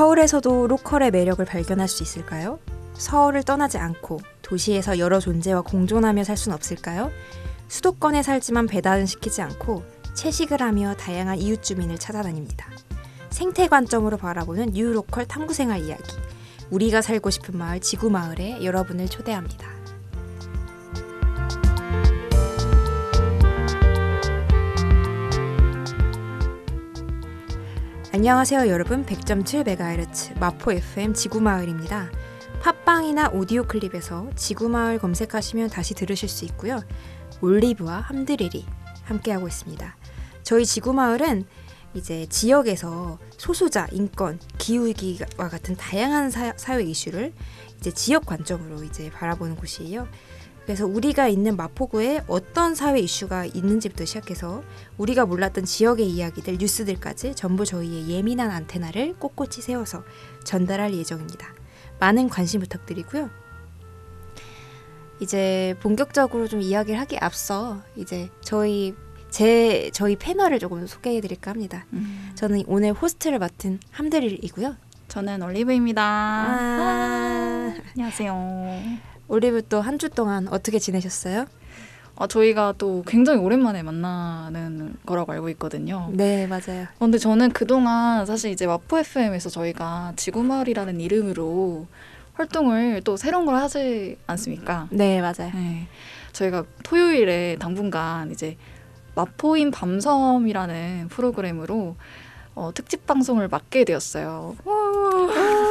서울에서도 local의 매력을 발견할 수 있을까요? 서울을 떠나지 않고 도시에서 여러 존재와 공존하며 살 순 없을까요? 수도권에 살지만 배달은 시키지 않고 채식을 하며 다양한 이웃 주민을 찾아다닙니다. 생태 관점으로 바라보는 new local 탐구 생활 이야기. 우리가 살고 싶은 마을 지구 마을에 여러분을 초대합니다. 안녕하세요 여러분 100.7MHz 마포 FM 지구마을입니다. 팟빵이나 오디오 클립에서 지구마을 검색하시면 다시 들으실 수 있고요. 올리브와 함드리리 함께하고 있습니다. 저희 지구마을은 이제 지역에서 소수자, 인권, 기후위기와 같은 다양한 사, 사회 이슈를 이제 지역 관점으로 이제 바라보는 곳이에요. 그래서 우리가 있는 마포구에 어떤 사회 이슈가 있는지부터 시작해서 우리가 몰랐던 지역의 이야기들, 뉴스들까지 전부 저희의 예민한 안테나를 꼿꼿이 세워서 전달할 예정입니다. 많은 관심 부탁드리고요. 이제 본격적으로 좀 이야기를 하기 앞서 이제 저희 제 저희 패널을 조금 소개해 드릴까 합니다. 음. 저는 오늘 호스트를 맡은 함드릴이고요. 저는 올리브입니다. 아~ 안녕하세요. 올리브 또 한 주 동안 어떻게 지내셨어요? 아, 저희가 또 굉장히 오랜만에 만나는 거라고 알고 있거든요. 네, 맞아요. 어, 근데 저는 그동안 사실 이제 마포 FM에서 저희가 지구마을이라는 이름으로 활동을 또 새로운 걸 하지 않습니까? 네, 맞아요. 네. 저희가 토요일에 당분간 이제 마포인 밤섬이라는 프로그램으로 어, 특집 방송을 맡게 되었어요.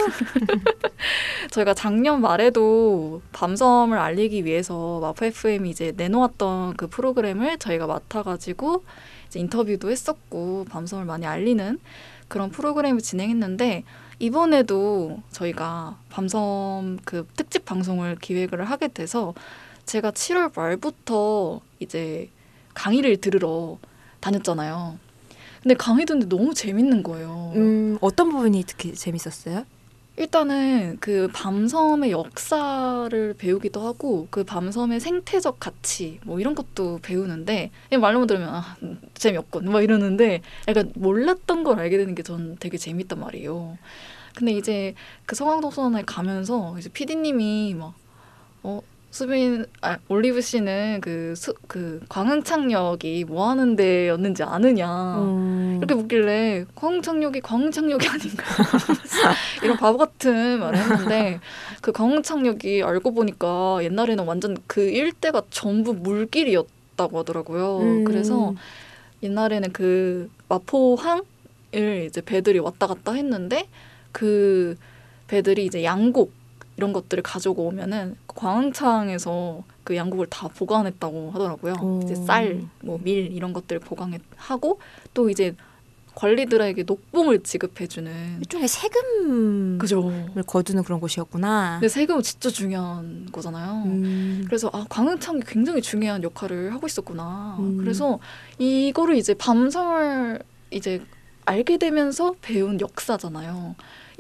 저희가 작년 말에도 밤섬을 알리기 위해서 마포 FM이 이제 내놓았던 그 프로그램을 저희가 맡아가지고 이제 인터뷰도 했었고 밤섬을 많이 알리는 그런 프로그램을 진행했는데 이번에도 저희가 밤섬 그 특집 방송을 기획을 하게 돼서 제가 7월 말부터 이제 강의를 들으러 다녔잖아요. 근데 강의 듣는데 너무 재밌는 거예요. 음, 어떤 부분이 특히 재밌었어요? 일단은 그 밤섬의 역사를 배우기도 하고 그 밤섬의 생태적 가치 뭐 이런 것도 배우는데 말로만 들으면 아, 재미없군 막 이러는데 약간 몰랐던 걸 알게 되는 게 전 되게 재밌단 말이에요. 근데 이제 그 성황도서관에 가면서 이제 피디님이 막 어 수빈 아, 올리브 씨는 그, 수, 그 광흥창역이 뭐 하는 데였는지 아느냐 음. 이렇게 묻길래 광흥창역이 광흥창역이 아닌가 이런 바보 같은 말을 했는데 그 광흥창역이 알고 보니까 옛날에는 완전 그 일대가 전부 물길이었다고 하더라고요. 음. 그래서 옛날에는 그 마포항을 이제 배들이 왔다 갔다 했는데 그 배들이 이제 양곡 이런 것들을 가지고 오면은 광흥창에서 그 양국을 다 보관했다고 하더라고요. 오. 이제 쌀, 뭐 밀 이런 것들을 보관하고 또 이제 관리들에게 녹봉을 지급해주는 일종의 세금을 그죠. 거두는 그런 곳이었구나. 근데 세금은 진짜 중요한 거잖아요. 음. 그래서 아 광흥창이 굉장히 중요한 역할을 하고 있었구나. 음. 그래서 이거를 이제 밤섬을 이제 알게 되면서 배운 역사잖아요.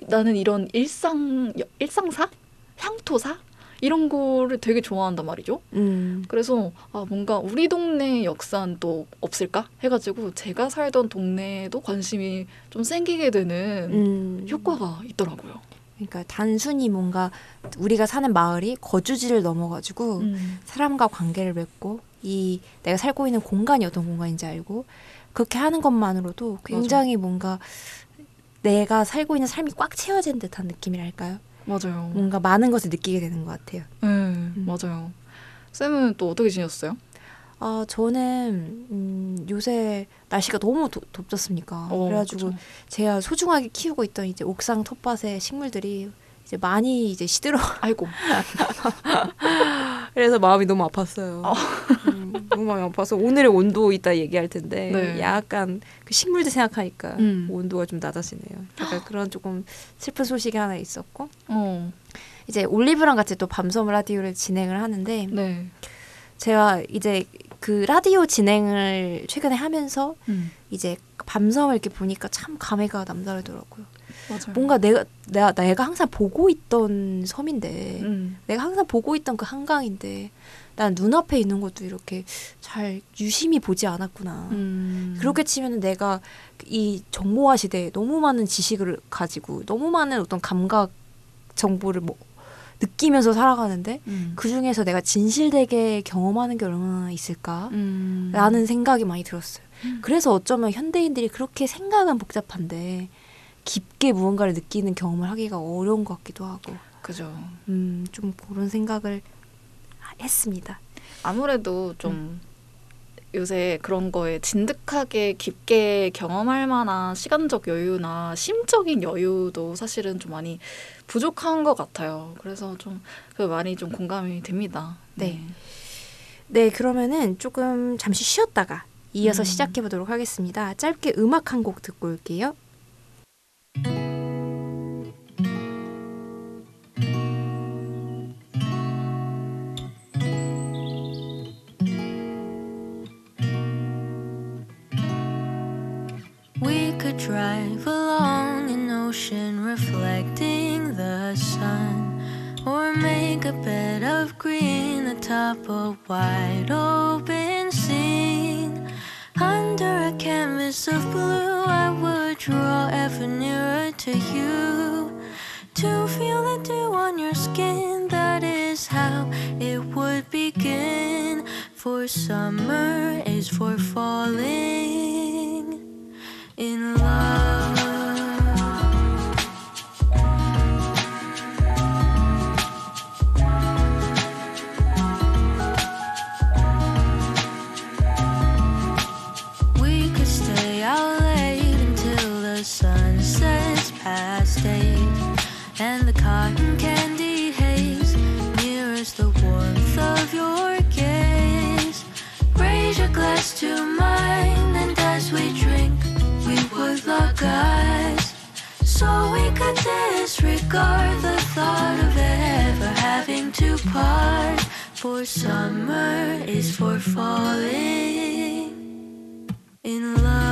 나는 이런 일상 일상사 향토사 이런 거를 되게 좋아한단 말이죠. 음. 그래서 아 뭔가 우리 동네 역사는 또 없을까 해가지고 제가 살던 동네에도 관심이 좀 생기게 되는 음. 효과가 있더라고요. 그러니까 단순히 뭔가 우리가 사는 마을이 거주지를 넘어가지고 음. 사람과 관계를 맺고 이 내가 살고 있는 공간이 어떤 공간인지 알고 그렇게 하는 것만으로도 굉장히 맞아. 뭔가 내가 살고 있는 삶이 꽉 채워진 듯한 느낌이랄까요? 맞아요. 뭔가 많은 것을 느끼게 되는 것 같아요. 네, 음. 맞아요. 쌤은 또 어떻게 지냈어요? 아 저는 음, 요새 날씨가 너무 도, 덥졌습니까? 어, 그래가지고 그쵸. 제가 소중하게 키우고 있던 이제 옥상 텃밭의 식물들이 이제 많이 이제 시들어. 아이고. 그래서 마음이 너무 아팠어요. 어. 음, 너무 마음이 아파서 오늘의 온도 이따 얘기할 텐데 네. 약간 그 식물들 생각하니까 음. 온도가 좀 낮아지네요. 약간 그런 조금 슬픈 소식이 하나 있었고 어. 이제 올리브랑 같이 또 밤섬 라디오를 진행을 하는데 네. 제가 이제 그 라디오 진행을 최근에 하면서 음. 이제 밤섬을 이렇게 보니까 참 감회가 남다르더라고요. 맞아요. 뭔가 내가 내가 내가 항상 보고 있던 섬인데 음. 내가 항상 보고 있던 그 한강인데 난 눈앞에 있는 것도 이렇게 잘 유심히 보지 않았구나. 음. 그렇게 치면 내가 이 정보화 시대에 너무 많은 지식을 가지고 너무 많은 어떤 감각 정보를 뭐 느끼면서 살아가는데 음. 그 중에서 내가 진실되게 경험하는 게 얼마나 있을까? 음. 라는 생각이 많이 들었어요. 음. 그래서 어쩌면 현대인들이 그렇게 생각은 복잡한데 깊게 무언가를 느끼는 경험을 하기가 어려운 것 같기도 하고, 그죠. 음, 좀 그런 생각을 했습니다. 아무래도 좀 요새 그런 거에 진득하게 깊게 경험할 만한 시간적 여유나 심적인 여유도 사실은 좀 많이 부족한 것 같아요. 그래서 좀 그 말이 좀 공감이 됩니다. 네. 네, 그러면은 조금 잠시 쉬었다가 이어서 음. 시작해 보도록 하겠습니다. 짧게 음악 한 곡 듣고 올게요. Could drive along an ocean reflecting the sun, or make a bed of green atop a wide open scene. Under a canvas of blue, I would draw ever nearer to you. To feel the dew on your skin, that is how it would begin. For summer is for falling in love. We could stay out late until the sun sets past eight, and the cotton candy haze mirrors the warmth of your. Raise your glass to mine, lock eyes. So we could disregard the thought of ever having to part. For summer is for falling in love.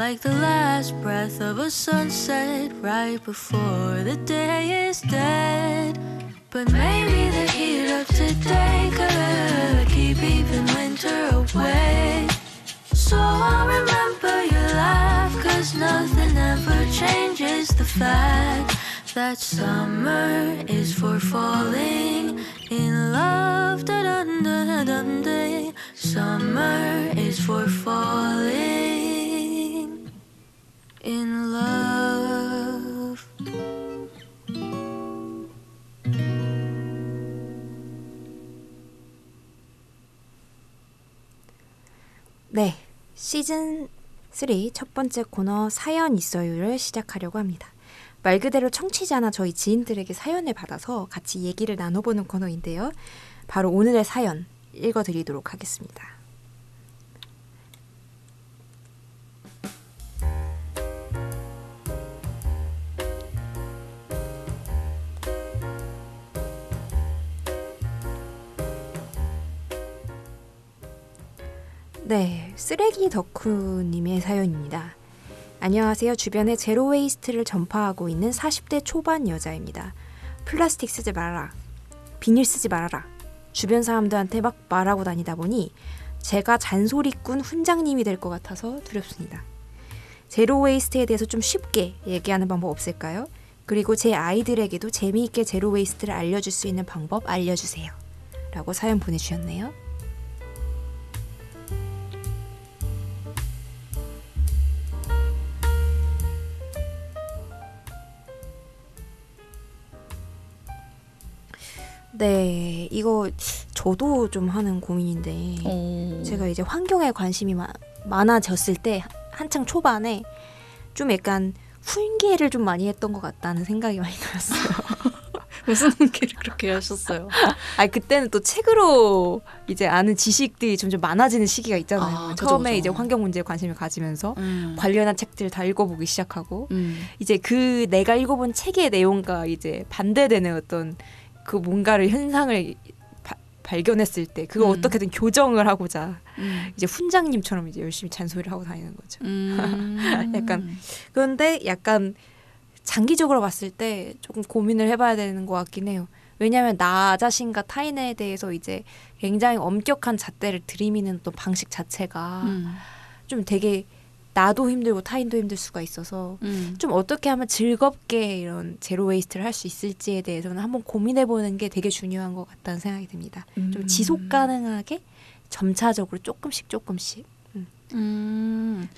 Like the last breath of a sunset right before the day is dead. But maybe the heat of today could keep even winter away. So I'll remember your laugh, cause nothing ever changes the fact that summer is for falling in love. Da dun da dun day. Summer is for falling in love. 네, 시즌 3 첫 번째 코너 사연 있어요를 시작하려고 합니다. 말 그대로 청취자나 저희 지인들에게 사연을 받아서 같이 얘기를 나눠보는 코너인데요. 바로 오늘의 사연 읽어드리도록 하겠습니다. 네, 쓰레기 덕후님의 사연입니다. 안녕하세요. 주변에 zero waste를 전파하고 있는 40대 초반 여자입니다. 플라스틱 쓰지 말아라. 비닐 쓰지 말아라. 주변 사람들한테 막 말하고 다니다 보니 제가 잔소리꾼 훈장님이 될 것 같아서 두렵습니다. zero waste에 대해서 좀 쉽게 얘기하는 방법 없을까요? 그리고 제 아이들에게도 재미있게 zero waste를 알려줄 수 있는 방법 알려주세요. 라고 사연 보내주셨네요. 네, 이거 저도 좀 하는 고민인데 어. 제가 이제 환경에 관심이 마- 많아졌을 때 한창 초반에 좀 약간 훈계를 좀 많이 했던 것 같다는 생각이 많이 들었어요. 무슨 훈계를 그렇게 하셨어요? 아 그때는 또 책으로 이제 아는 지식들이 점점 많아지는 시기가 있잖아요. 아, 그죠, 처음에 그죠. 이제 환경 문제에 관심을 가지면서 음. 관련한 책들 다 읽어보기 시작하고 음. 이제 그 내가 읽어본 책의 내용과 이제 반대되는 어떤 그 뭔가를 현상을 바- 발견했을 때 그거 음. 어떻게든 교정을 하고자 음. 이제 훈장님처럼 이제 열심히 잔소리를 하고 다니는 거죠. 음. 약간 그런데 약간 장기적으로 봤을 때 조금 고민을 해봐야 되는 것 같긴 해요. 왜냐하면 나 자신과 타인에 대해서 이제 굉장히 엄격한 잣대를 들이미는 어떤 방식 자체가 음. 좀 되게 나도 힘들고 타인도 힘들 수가 있어서 음. 좀 어떻게 하면 즐겁게 이런 zero waste를 할 수 있을지에 대해서는 한번 고민해 보는 게 되게 중요한 것 같다는 생각이 듭니다. 좀 음. 지속 가능하게 점차적으로 조금씩 조금씩. 음.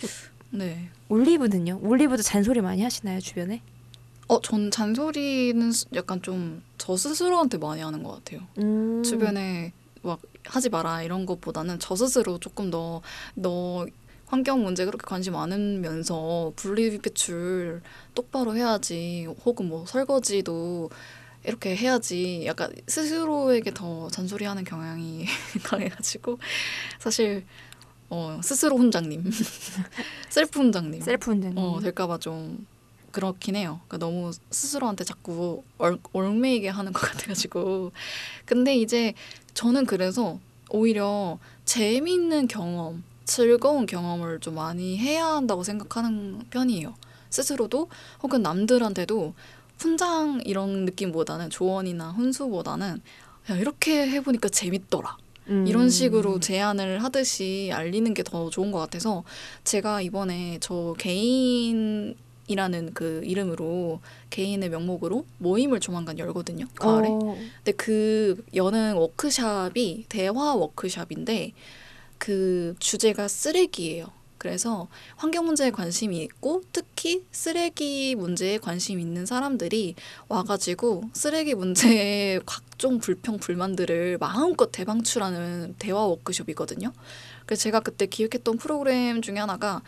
네. 올리브는요? 올리브도 잔소리 많이 하시나요 주변에? 어, 전 잔소리는 스- 약간 좀 저 스스로한테 많이 하는 것 같아요. 음. 주변에 막 하지 마라 이런 것보다는 저 스스로 조금 더너 환경 문제 그렇게 관심 많으면서 분리배출 똑바로 해야지 혹은 뭐 설거지도 이렇게 해야지 약간 스스로에게 더 잔소리하는 경향이 강해가지고 사실 어 스스로 훈장님 셀프 훈장님 셀프 운전. 어, 될까봐 좀 그렇긴 해요. 그러니까 너무 스스로한테 자꾸 얼, 얽매이게 하는 것 같아가지고. 근데 이제 저는 그래서 오히려 재미있는 경험, 즐거운 경험을 좀 많이 해야 한다고 생각하는 편이에요. 스스로도 혹은 남들한테도 훈장 이런 느낌보다는 조언이나 훈수보다는 야, 이렇게 해보니까 재밌더라. 음. 이런 식으로 제안을 하듯이 알리는 게 더 좋은 것 같아서 제가 이번에 저 개인 이라는 그 이름으로 개인의 명목으로 모임을 조만간 열거든요. 가을에. 어, 근데 그 여는 워크샵이 대화 워크샵인데 그 주제가 쓰레기예요. 그래서 환경 문제에 관심이 있고 특히 쓰레기 문제에 관심 있는 사람들이 와가지고 쓰레기 문제의 각종 불평 불만들을 마음껏 대방출하는 대화 워크숍이거든요. 그래서 제가 그때 기획했던 프로그램 중에 하나가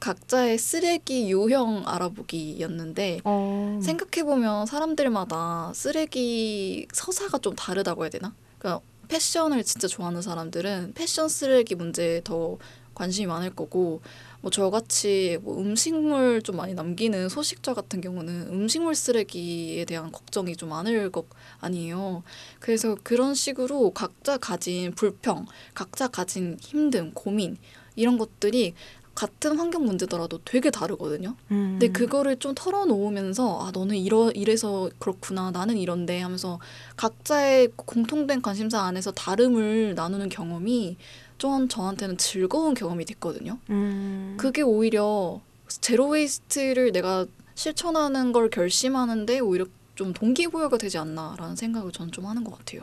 각자의 쓰레기 유형 알아보기였는데 어. 생각해 보면 사람들마다 쓰레기 서사가 좀 다르다고 해야 되나? 그러니까 패션을 진짜 좋아하는 사람들은 패션 쓰레기 문제에 더 관심이 많을 거고 뭐 저같이 뭐 음식물 좀 많이 남기는 소식자 같은 경우는 음식물 쓰레기에 대한 걱정이 좀 많을 것 아니에요. 그래서 그런 식으로 각자 가진 불평, 각자 가진 힘듦, 고민 이런 것들이 같은 환경 문제더라도 되게 다르거든요. 음. 근데 그거를 좀 털어놓으면서 아 너는 이러 이래서 그렇구나 나는 이런데 하면서 각자의 공통된 관심사 안에서 다름을 나누는 경험이 좀 저한테는 즐거운 경험이 됐거든요. 음. 그게 오히려 zero waste를 내가 실천하는 걸 결심하는데 오히려 좀 동기부여가 되지 않나라는 생각을 저는 좀 하는 것 같아요.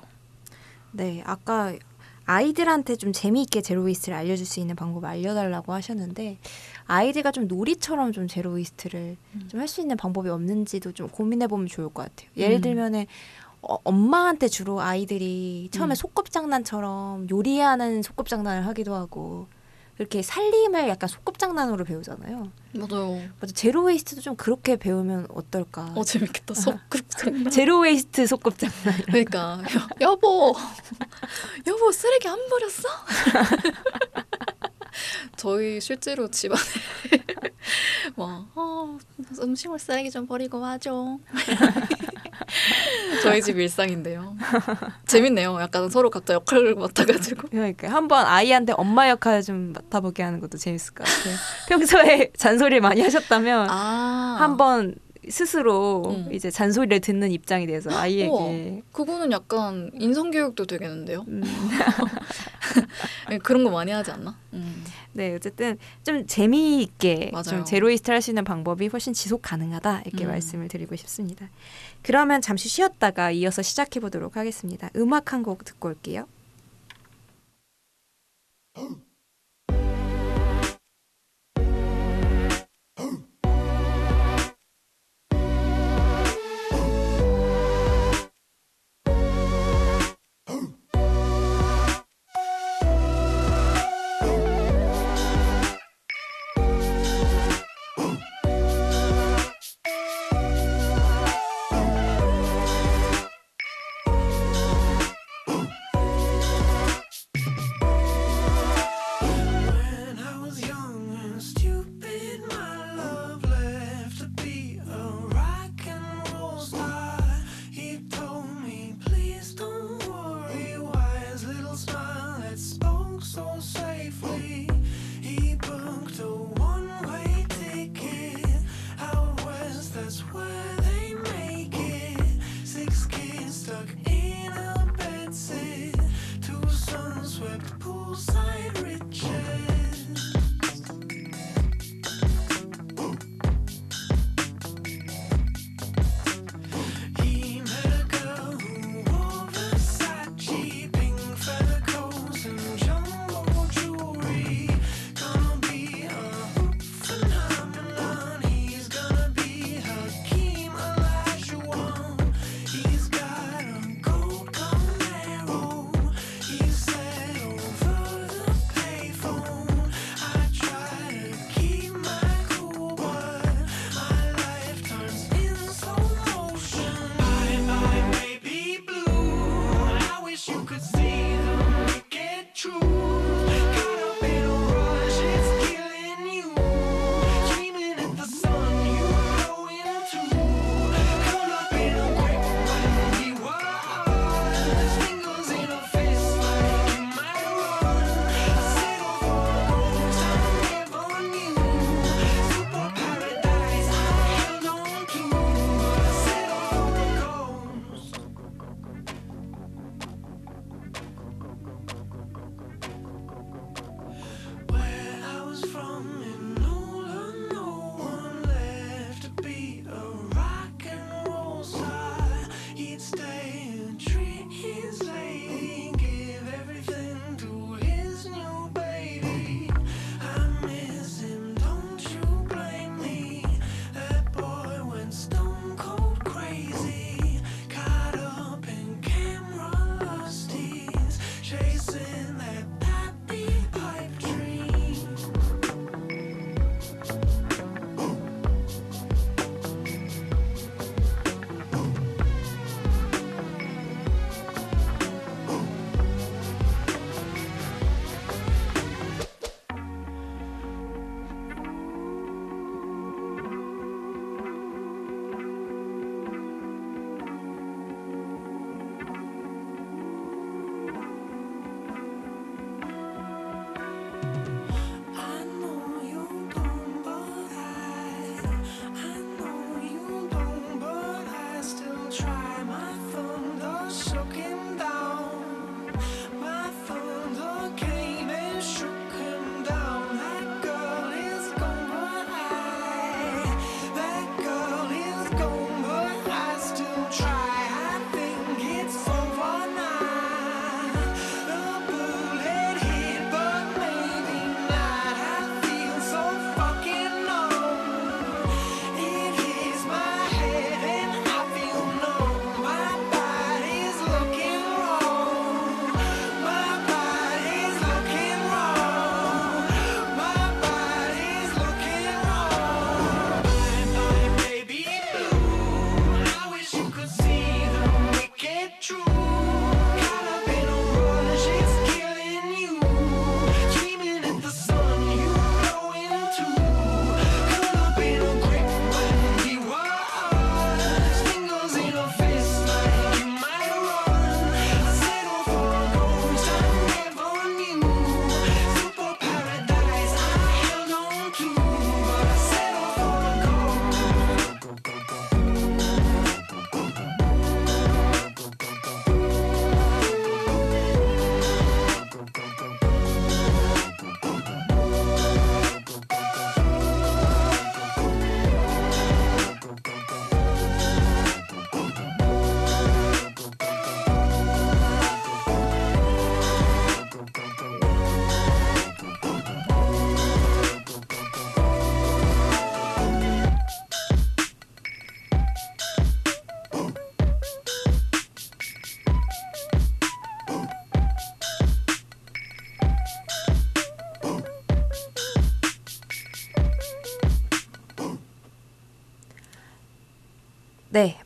네, 아까 아이들한테 좀 재미있게 zero waste를 알려줄 수 있는 방법 알려달라고 하셨는데 아이들과 좀 놀이처럼 좀 zero waste를 음. 좀할 수 있는 방법이 없는지도 좀 고민해 보면 좋을 것 같아요. 예를 음. 들면은 어, 엄마한테 주로 아이들이 처음에 음. 소꿉장난처럼 요리하는 소꿉장난을 하기도 하고 이렇게 살림을 약간 소꿉장난으로 배우잖아요. 맞아요. 맞아, zero waste도 좀 그렇게 배우면 어떨까? 어 재밌겠다. 소꿉 zero waste 소꿉장난. 그러니까 여, 여보 여보 쓰레기 안 버렸어? 저희 실제로 집안에 막 어, 음식물 쓰레기 좀 버리고 와줘. 저희 집 일상인데요. 재밌네요. 약간 서로 각자 역할을 맡아가지고. 그러니까 한번 아이한테 엄마 역할 좀 맡아보게 하는 것도 재밌을 것 같아요. 평소에 잔소리를 많이 하셨다면 아 한번 스스로 음. 이제 잔소리를 듣는 입장이 돼서 아이에게 우와. 그거는 약간 인성 교육도 되겠는데요. 음, 네, 그런 거 많이 하지 않나? 음. 네 어쨌든 좀 재미있게 맞아요. 좀 제로이스트 할 수 있는 방법이 훨씬 지속 가능하다 이렇게 음. 말씀을 드리고 싶습니다. 그러면 잠시 쉬었다가 이어서 시작해 보도록 하겠습니다. 음악 한 곡 듣고 올게요. Poolside.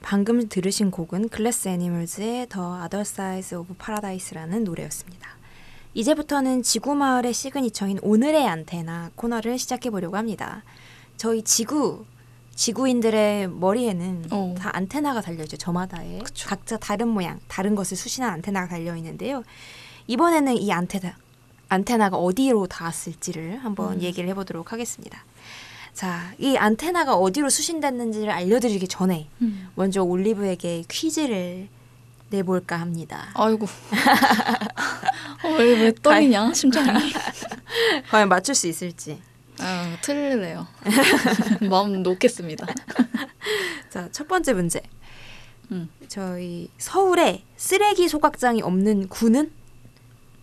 방금 들으신 곡은 Glass Animals의 The Other Side of Paradise라는 노래였습니다. 이제부터는 지구 마을의 signature인 오늘의 안테나 코너를 시작해 보려고 합니다. 저희 지구 지구인들의 머리에는 어. 다 안테나가 달려 있죠. 저마다의 그쵸. 각자 다른 모양, 다른 것을 수신한 안테나가 달려 있는데요. 이번에는 이 안테나 안테나가 어디로 닿았을지를 한번 음. 얘기를 해보도록 하겠습니다. 자, 이 안테나가 어디로 수신됐는지를 알려드리기 전에 먼저 올리브에게 퀴즈를 내볼까 합니다. 아이고. 어, 왜, 왜 떨리냐, 심장이. 과연 맞출 수 있을지. 아, 틀리네요. 마음 놓겠습니다. 자, 첫 번째 문제. 음. 저희 서울에 쓰레기 소각장이 없는 구는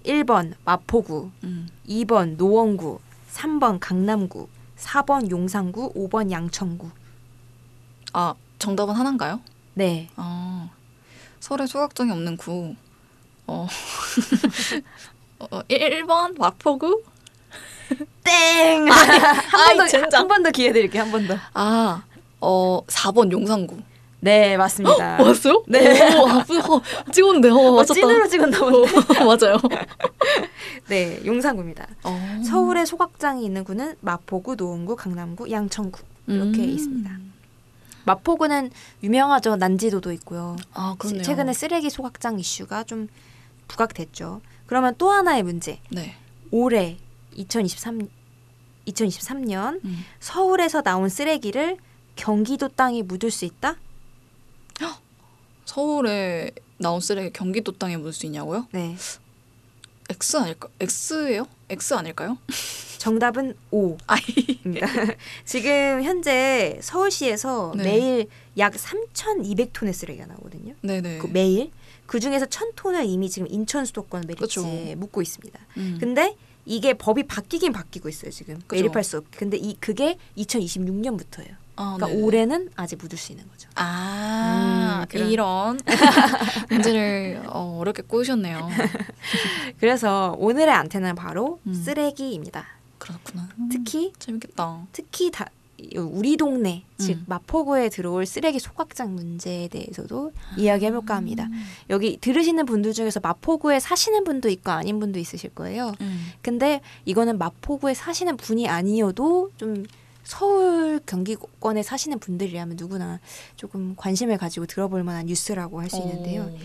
1번 마포구, 음. 2번 노원구, 3번 강남구, 4번 용산구, 5번 양천구. 아, 정답은 하나인가요? 네. 아, 서울에 소각장이 없는 구. 어. 어, 1번 마포구? 땡! 번 더, 젠장. 한 번 더 기회 드릴게요. 한 번 더. 아, 어, 4번 용산구. 네, 맞습니다. 맞았어요? 네. 오, 아, 어, 찍었는데. 어, 어, 맞췄다. 찐으로 찍었나. 어, 맞아요. 네, 용산구입니다. 어. 서울에 소각장이 있는 구는 마포구, 노원구, 강남구, 양천구 이렇게 음. 있습니다. 마포구는 유명하죠. 난지도도 있고요. 아, 그렇네요. 최근에 쓰레기 소각장 이슈가 좀 부각됐죠. 그러면 또 하나의 문제. 네. 올해 2023 2023년 음. 서울에서 나온 쓰레기를 경기도 땅에 묻을 수 있다? 서울에 나온 쓰레기 경기도 땅에 묻을 수 있냐고요? 네. X 아닐까? X예요? X 아닐까요? 정답은 O. 아이. 입니다. 지금 현재 서울시에서 네. 매일 약 3,200톤의 쓰레기가 나오거든요. 네네. 그 매일 그 중에서 1,000톤을 이미 지금 인천 수도권 매립지에 그쵸. 묻고 있습니다. 음. 근데 이게 법이 바뀌긴 바뀌고 있어요 지금 그죠. 매립할 수 없게. 근데 이 그게 2026년부터예요. 아, 그러니까 네네. 올해는 아직 묻을 수 있는 거죠. 아 음, 이런 문제를 어, 어렵게 꼬으셨네요. 그래서 오늘의 안테나는 바로 음. 쓰레기입니다. 그렇구나. 특히 재밌겠다. 특히 다 우리 동네 즉 음. 마포구에 들어올 쓰레기 소각장 문제에 대해서도 이야기해볼까 합니다. 여기 들으시는 분들 중에서 마포구에 사시는 분도 있고 아닌 분도 있으실 거예요. 음. 근데 이거는 마포구에 사시는 분이 아니어도 좀 서울 경기권에 사시는 분들이라면 누구나 조금 관심을 가지고 들어볼 만한 뉴스라고 할 수 있는데요. 어,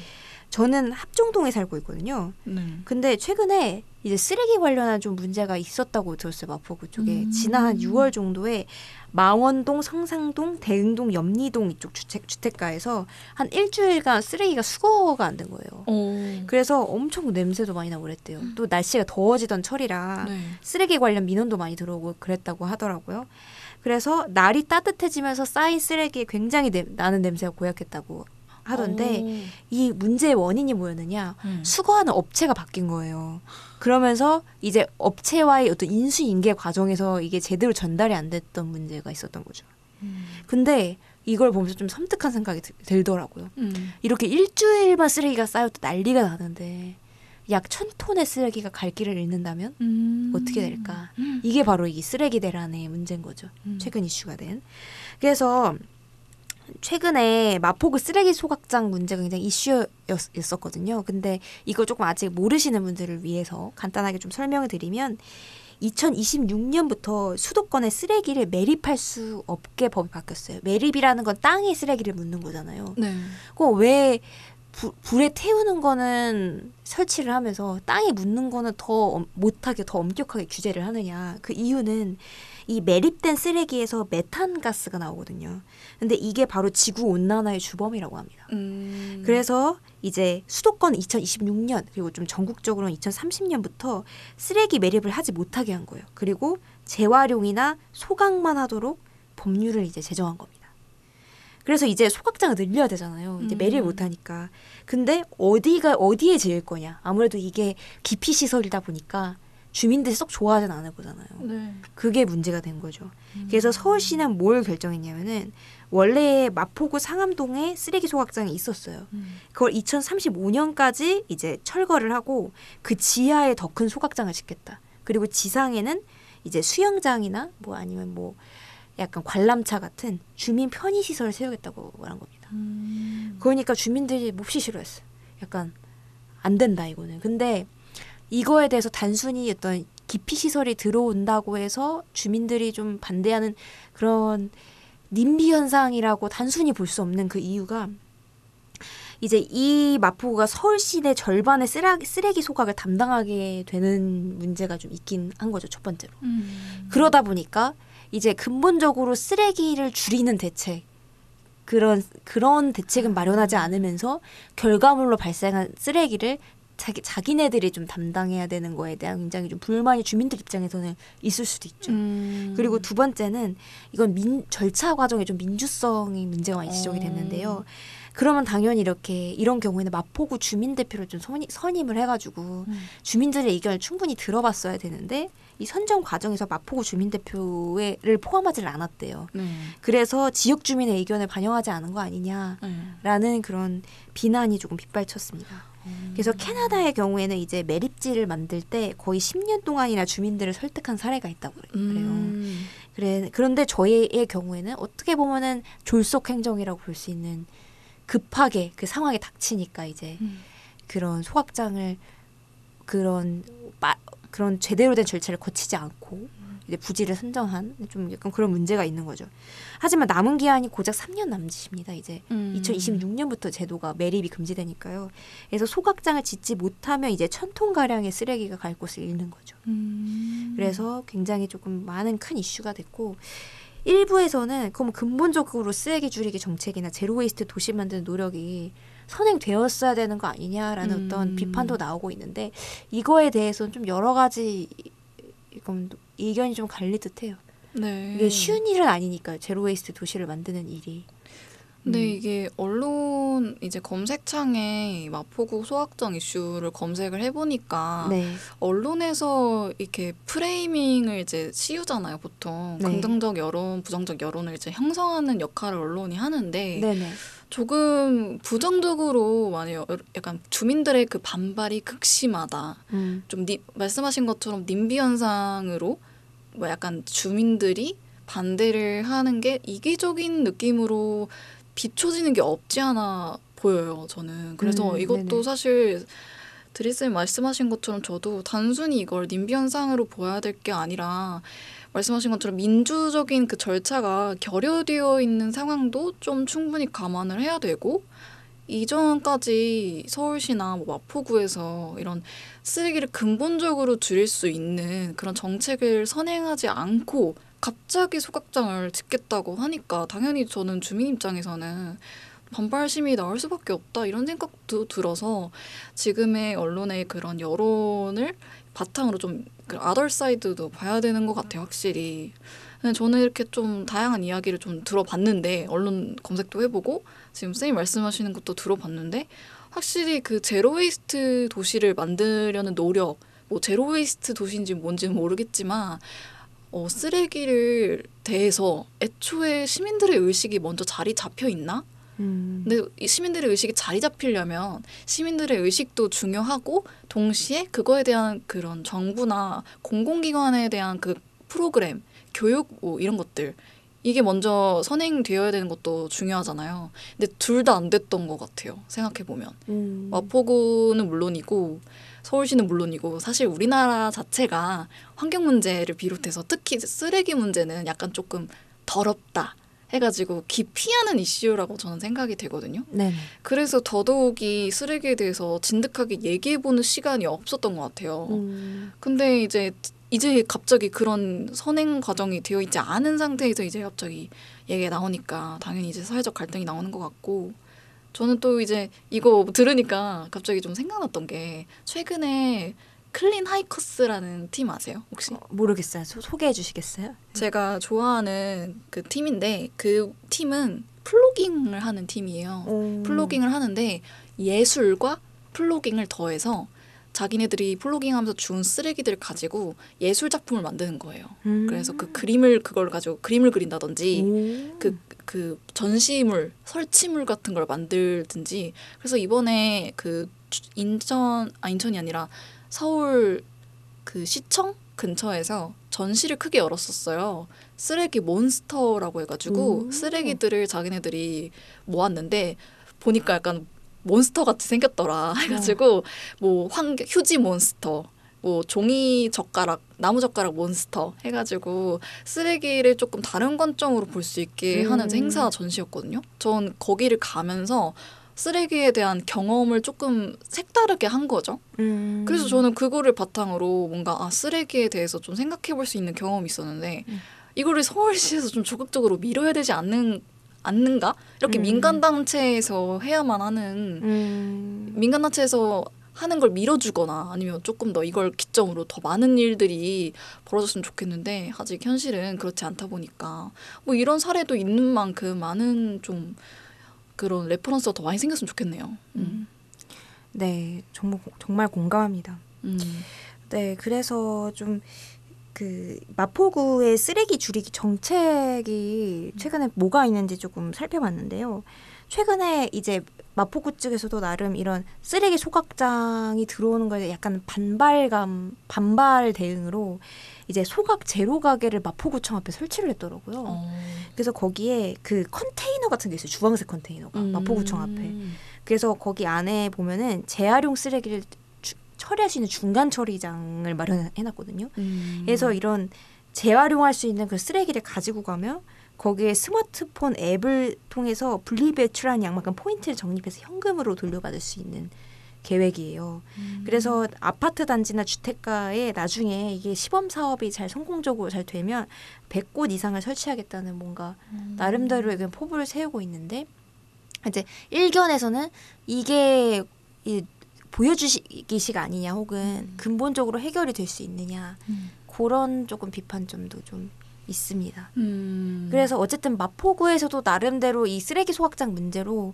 저는 합정동에 살고 있거든요. 네. 근데 최근에 이제 쓰레기 관련한 좀 문제가 있었다고 들었어요 마포구 쪽에 음. 지난 한 6월 정도에 망원동, 성상동, 대흥동, 염리동 이쪽 주택 주택가에서 한 일주일간 쓰레기가 수거가 안 된 거예요. 어. 그래서 엄청 냄새도 많이 나고 그랬대요. 또 날씨가 더워지던 철이라 네. 쓰레기 관련 민원도 많이 들어오고 그랬다고 하더라고요. 그래서 날이 따뜻해지면서 쌓인 쓰레기에 굉장히 냄- 나는 냄새가 고약했다고 하던데 이 문제의 원인이 뭐였느냐? 어. 음. 수거하는 업체가 바뀐 거예요. 그러면서 이제 업체와의 어떤 인수인계 과정에서 이게 제대로 전달이 안 됐던 문제가 있었던 거죠. 음. 근데 이걸 보면서 좀 섬뜩한 생각이 들- 들더라고요. 음. 이렇게 일주일만 쓰레기가 쌓여도 난리가 나는데 약 천 톤의 쓰레기가 갈 길을 잃는다면 음. 어떻게 될까? 음. 이게 바로 이 쓰레기 대란의 문제인 거죠. 음. 최근 이슈가 된. 그래서 최근에 마포구 쓰레기 소각장 문제가 굉장히 이슈였었거든요. 근데 이걸 조금 아직 모르시는 분들을 위해서 간단하게 좀 설명을 드리면 2026년부터 수도권에 쓰레기를 매립할 수 없게 법이 바뀌었어요. 매립이라는 건 땅에 쓰레기를 묻는 거잖아요. 네. 그왜 불에 태우는 거는 설치를 하면서 땅에 묻는 거는 더 엄- 못하게 더 엄격하게 규제를 하느냐 그 이유는 이 매립된 쓰레기에서 메탄 가스가 나오거든요. 근데 이게 바로 지구 온난화의 주범이라고 합니다. 음. 그래서 이제 수도권 2026년 그리고 좀 전국적으로는 2030년부터 쓰레기 매립을 하지 못하게 한 거예요. 그리고 재활용이나 소각만 하도록 법률을 이제 제정한 겁니다. 그래서 이제 소각장을 늘려야 되잖아요. 이제 음. 매립 못 하니까. 근데 어디가 어디에 지을 거냐? 아무래도 이게 기피 시설이다 보니까 주민들이 썩 좋아하진 않을 거잖아요. 네. 그게 문제가 된 거죠. 음. 그래서 서울시는 뭘 결정했냐면은 원래 마포구 상암동에 쓰레기 소각장이 있었어요. 음. 그걸 2035년까지 이제 철거를 하고 그 지하에 더 큰 소각장을 짓겠다. 그리고 지상에는 이제 수영장이나 뭐 아니면 뭐 약간 관람차 같은 주민 편의 시설을 세우겠다고 말한 겁니다. 음. 그러니까 주민들이 몹시 싫어했어요. 약간 안 된다 이거는. 근데 이거에 대해서 단순히 어떤 기피 시설이 들어온다고 해서 주민들이 좀 반대하는 그런 님비 현상이라고 단순히 볼 수 없는 그 이유가 이제 이 마포구가 서울 시내 절반의 쓰레기, 쓰레기 소각을 담당하게 되는 문제가 좀 있긴 한 거죠 첫 번째로. 음. 그러다 보니까 이제 근본적으로 쓰레기를 줄이는 대책 그런 그런 대책은 마련하지 않으면서 결과물로 발생한 쓰레기를 자기 자기네들이 좀 담당해야 되는 거에 대한 굉장히 좀 불만이 주민들 입장에서는 있을 수도 있죠. 음. 그리고 두 번째는 이건 민 절차 과정에 좀 민주성의 문제가 많이 지적이 어. 됐는데요. 그러면 당연히 이렇게 이런 경우에는 마포구 주민 대표를 좀 선임, 선임 을 해가지고 음. 주민들의 의견을 충분히 들어봤어야 되는데 이 선정 과정에서 마포구 주민 대표를 포함하지를 않았대요. 네. 그래서 지역 주민의 의견을 반영하지 않은 거 아니냐라는 네. 그런 비난이 조금 빗발쳤습니다. 그래서 캐나다의 경우에는 이제 매립지를 만들 때 거의 10년 동안이나 주민들을 설득한 사례가 있다고 그래요. 음. 그래 그런데 저희의 경우에는 어떻게 보면은 졸속 행정이라고 볼 수 있는 급하게 그 상황에 닥치니까 이제 음. 그런 소각장을 그런 마, 그런 제대로 된 절차를 거치지 않고 이제 부지를 선정한 좀 약간 그런 문제가 있는 거죠. 하지만 남은 기한이 고작 3년 남짓입니다. 이제 음. 2026년부터 제도가 매립이 금지되니까요. 그래서 소각장을 짓지 못하면 이제 천톤 가량의 쓰레기가 갈 곳을 잃는 거죠. 음. 그래서 굉장히 조금 많은 큰 이슈가 됐고 일부에서는 그럼 근본적으로 쓰레기 줄이기 정책이나 zero waste 도시 만드는 노력이 선행되었어야 되는 거 아니냐라는 음. 어떤 비판도 나오고 있는데 이거에 대해서는 좀 여러 가지 이건 의견이 좀 갈릴 듯해요. 네. 이게 쉬운 일은 아니니까요. zero waste 도시를 만드는 일이. 근데 음. 이게 언론 이제 검색창에 마포구 소각장 이슈를 검색을 해보니까 네. 언론에서 이렇게 framing을 이제 씌우잖아요 보통 네. 긍정적 여론, 부정적 여론을 이제 형성하는 역할을 언론이 하는데 네네. 조금 부정적으로 많이 여- 약간 주민들의 그 반발이 극심하다. 음. 좀 니, 말씀하신 것처럼 님비 현상으로 뭐 약간 주민들이 반대를 하는 게 이기적인 느낌으로 비춰지는 게 없지 않아 보여요. 저는 그래서 음, 이것도 네네. 사실 드리스님 말씀하신 것처럼 저도 단순히 이걸 님비 현상으로 보아야 될 게 아니라 말씀하신 것처럼 민주적인 그 절차가 결여되어 있는 상황도 좀 충분히 감안을 해야 되고 이전까지 서울시나 뭐 마포구에서 이런 쓰레기를 근본적으로 줄일 수 있는 그런 정책을 선행하지 않고 갑자기 소각장을 짓겠다고 하니까 당연히 저는 주민 입장에서는 반발심이 나올 수밖에 없다 이런 생각도 들어서 지금의 언론의 그런 여론을 바탕으로 좀 아덜 사이드도 봐야 되는 것 같아요 확실히 저는 이렇게 좀 다양한 이야기를 좀 들어봤는데 언론 검색도 해보고 지금 쌤이 말씀하시는 것도 들어봤는데 확실히 그 zero waste 도시를 만들려는 노력 뭐 zero waste 도시인지 뭔지는 모르겠지만 어, 쓰레기를 대해서 애초에 시민들의 의식이 먼저 자리 잡혀 있나? 음. 근데 이 시민들의 의식이 자리 잡히려면 시민들의 의식도 중요하고 동시에 그거에 대한 그런 정부나 공공기관에 대한 그 프로그램, 교육 뭐 이런 것들 이게 먼저 선행되어야 되는 것도 중요하잖아요. 근데 둘 다 안 됐던 것 같아요. 생각해 보면 음. 마포구는 물론이고 서울시는 물론이고 사실 우리나라 자체가 환경 문제를 비롯해서 특히 쓰레기 문제는 약간 조금 더럽다 해가지고 기피하는 이슈라고 저는 생각이 되거든요. 네네. 그래서 더더욱이 쓰레기에 대해서 진득하게 얘기해보는 시간이 없었던 것 같아요. 음. 근데 이제 이제 갑자기 그런 선행 과정이 되어 있지 않은 상태에서 이제 갑자기 얘기가 나오니까 당연히 이제 사회적 갈등이 나오는 것 같고 저는 또 이제 이거 들으니까 갑자기 좀 생각났던 게 최근에 클린 하이커스라는 팀 아세요 혹시? 모르겠어요. 소, 소개해 주시겠어요? 제가 좋아하는 그 팀인데 그 팀은 plogging을 하는 팀이에요. 오. plogging을 하는데 예술과 플로깅을 더해서 자기네들이 플로깅하면서 주운 쓰레기들을 가지고 예술 작품을 만드는 거예요. 음. 그래서 그 그림을 그걸 가지고 그림을 그린다든지 오. 그, 그 전시물, 설치물 같은 걸 만들든지 그래서 이번에 그 주- 인천, 아, 인천이 아니라 서울 그 시청? 근처에서 전시를 크게 열었었어요. 쓰레기 몬스터라고 해가지고 오. 쓰레기들을 자기네들이 모았는데 보니까 약간 몬스터 같이 생겼더라. 해가지고 뭐 환경 휴지 몬스터. 뭐 종이 젓가락, 나무 젓가락 몬스터 해가지고 쓰레기를 조금 다른 관점으로 볼 수 있게 음. 하는 행사 전시였거든요. 전 거기를 가면서 쓰레기에 대한 경험을 조금 색다르게 한 거죠. 음. 그래서 저는 그거를 바탕으로 뭔가 아 쓰레기에 대해서 좀 생각해 볼 수 있는 경험이 있었는데 음. 이거를 서울시에서 좀 적극적으로 밀어야 되지 않는 않는가 이렇게 음. 민간 단체에서 해야만 하는 음. 민간 단체에서 하는 걸 밀어주거나 아니면 조금 더 이걸 기점으로 더 많은 일들이 벌어졌으면 좋겠는데 아직 현실은 그렇지 않다 보니까 뭐 이런 사례도 있는 만큼 많은 좀 그런 reference가 더 많이 생겼으면 좋겠네요. 음. 네, 정말 정말 공감합니다. 음. 네, 그래서 좀 그 마포구의 쓰레기 줄이기 정책이 최근에 뭐가 있는지 조금 살펴봤는데요. 최근에 이제 마포구 측에서도 나름 이런 쓰레기 소각장이 들어오는 거에 약간 반발감, 반발 대응으로 이제 소각 제로 가게를 마포구청 앞에 설치를 했더라고요. 어. 그래서 거기에 그 컨테이너 같은 게 있어요. 주황색 컨테이너가 음. 마포구청 앞에. 그래서 거기 안에 보면은 재활용 쓰레기를 주- 처리할 수 있는 중간 처리장을 마련해놨거든요. 음. 그래서 이런 재활용할 수 있는 그 쓰레기를 가지고 가면 거기에 스마트폰 앱을 통해서 분리배출한 양만큼 포인트를 적립해서 현금으로 돌려받을 수 있는 계획이에요. 음. 그래서 아파트 단지나 주택가에 나중에 이게 시범 사업이 잘 성공적으로 잘 되면 100곳 이상을 설치하겠다는 뭔가 음. 나름대로의 그 포부를 세우고 있는데 이제 일견에서는 이게 이 보여주기식 아니냐 혹은 근본적으로 해결이 될 수 있느냐 음. 그런 조금 비판점도 좀 있습니다. 음. 그래서 어쨌든 마포구에서도 나름대로 이 쓰레기 소각장 문제로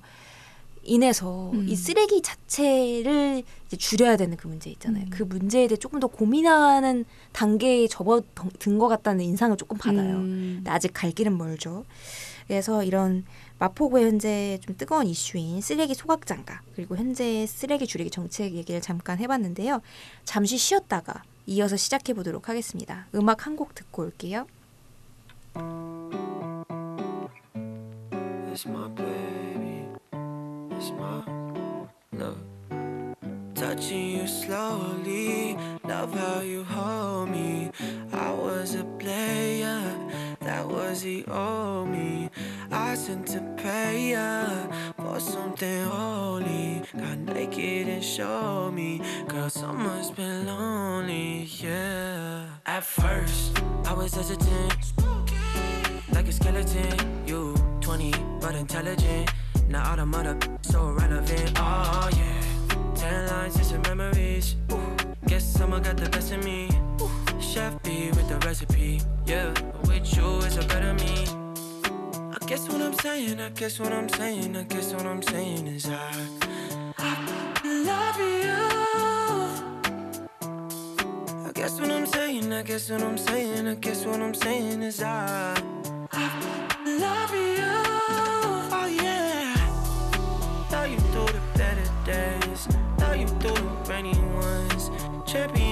인해서 음. 이 쓰레기 자체를 줄여야 되는 그 문제 있잖아요. 음. 그 문제에 대해 조금 더 고민하는 단계에 접어든 것 같다는 인상을 조금 받아요. 음. 근데 아직 갈 길은 멀죠. 그래서 이런 마포구의 현재 좀 뜨거운 이슈인 쓰레기 소각장과 그리고 현재 쓰레기 줄이기 정책 얘기를 잠깐 해봤는데요. 잠시 쉬었다가 이어서 시작해 보도록 하겠습니다. 음악 한 곡 듣고 올게요. It's my baby. It's my love. Touching you slowly. Love how you hold me. I was a player. That was the old me. To pay ya for something holy. Got naked and showed me. Girl, someone's been lonely. Yeah. At first, I was hesitant like a skeleton. You 20 but intelligent. Now all the mother so relevant. Oh yeah. Ten lines and some memories. Guess someone got the best of me. Chef B with the recipe. Yeah, with you is a better me. Guess what I'm saying, I guess what I'm saying, I guess what I'm saying is I, I love you. I guess what I'm saying, I guess what I'm saying, I guess what I'm saying is I, I love you. Oh yeah. You through the better days, you through the rainy ones. Champion,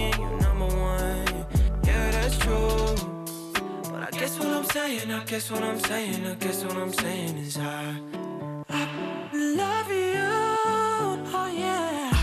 I guess what I'm saying, I guess what I'm saying is I, I love you. Oh yeah.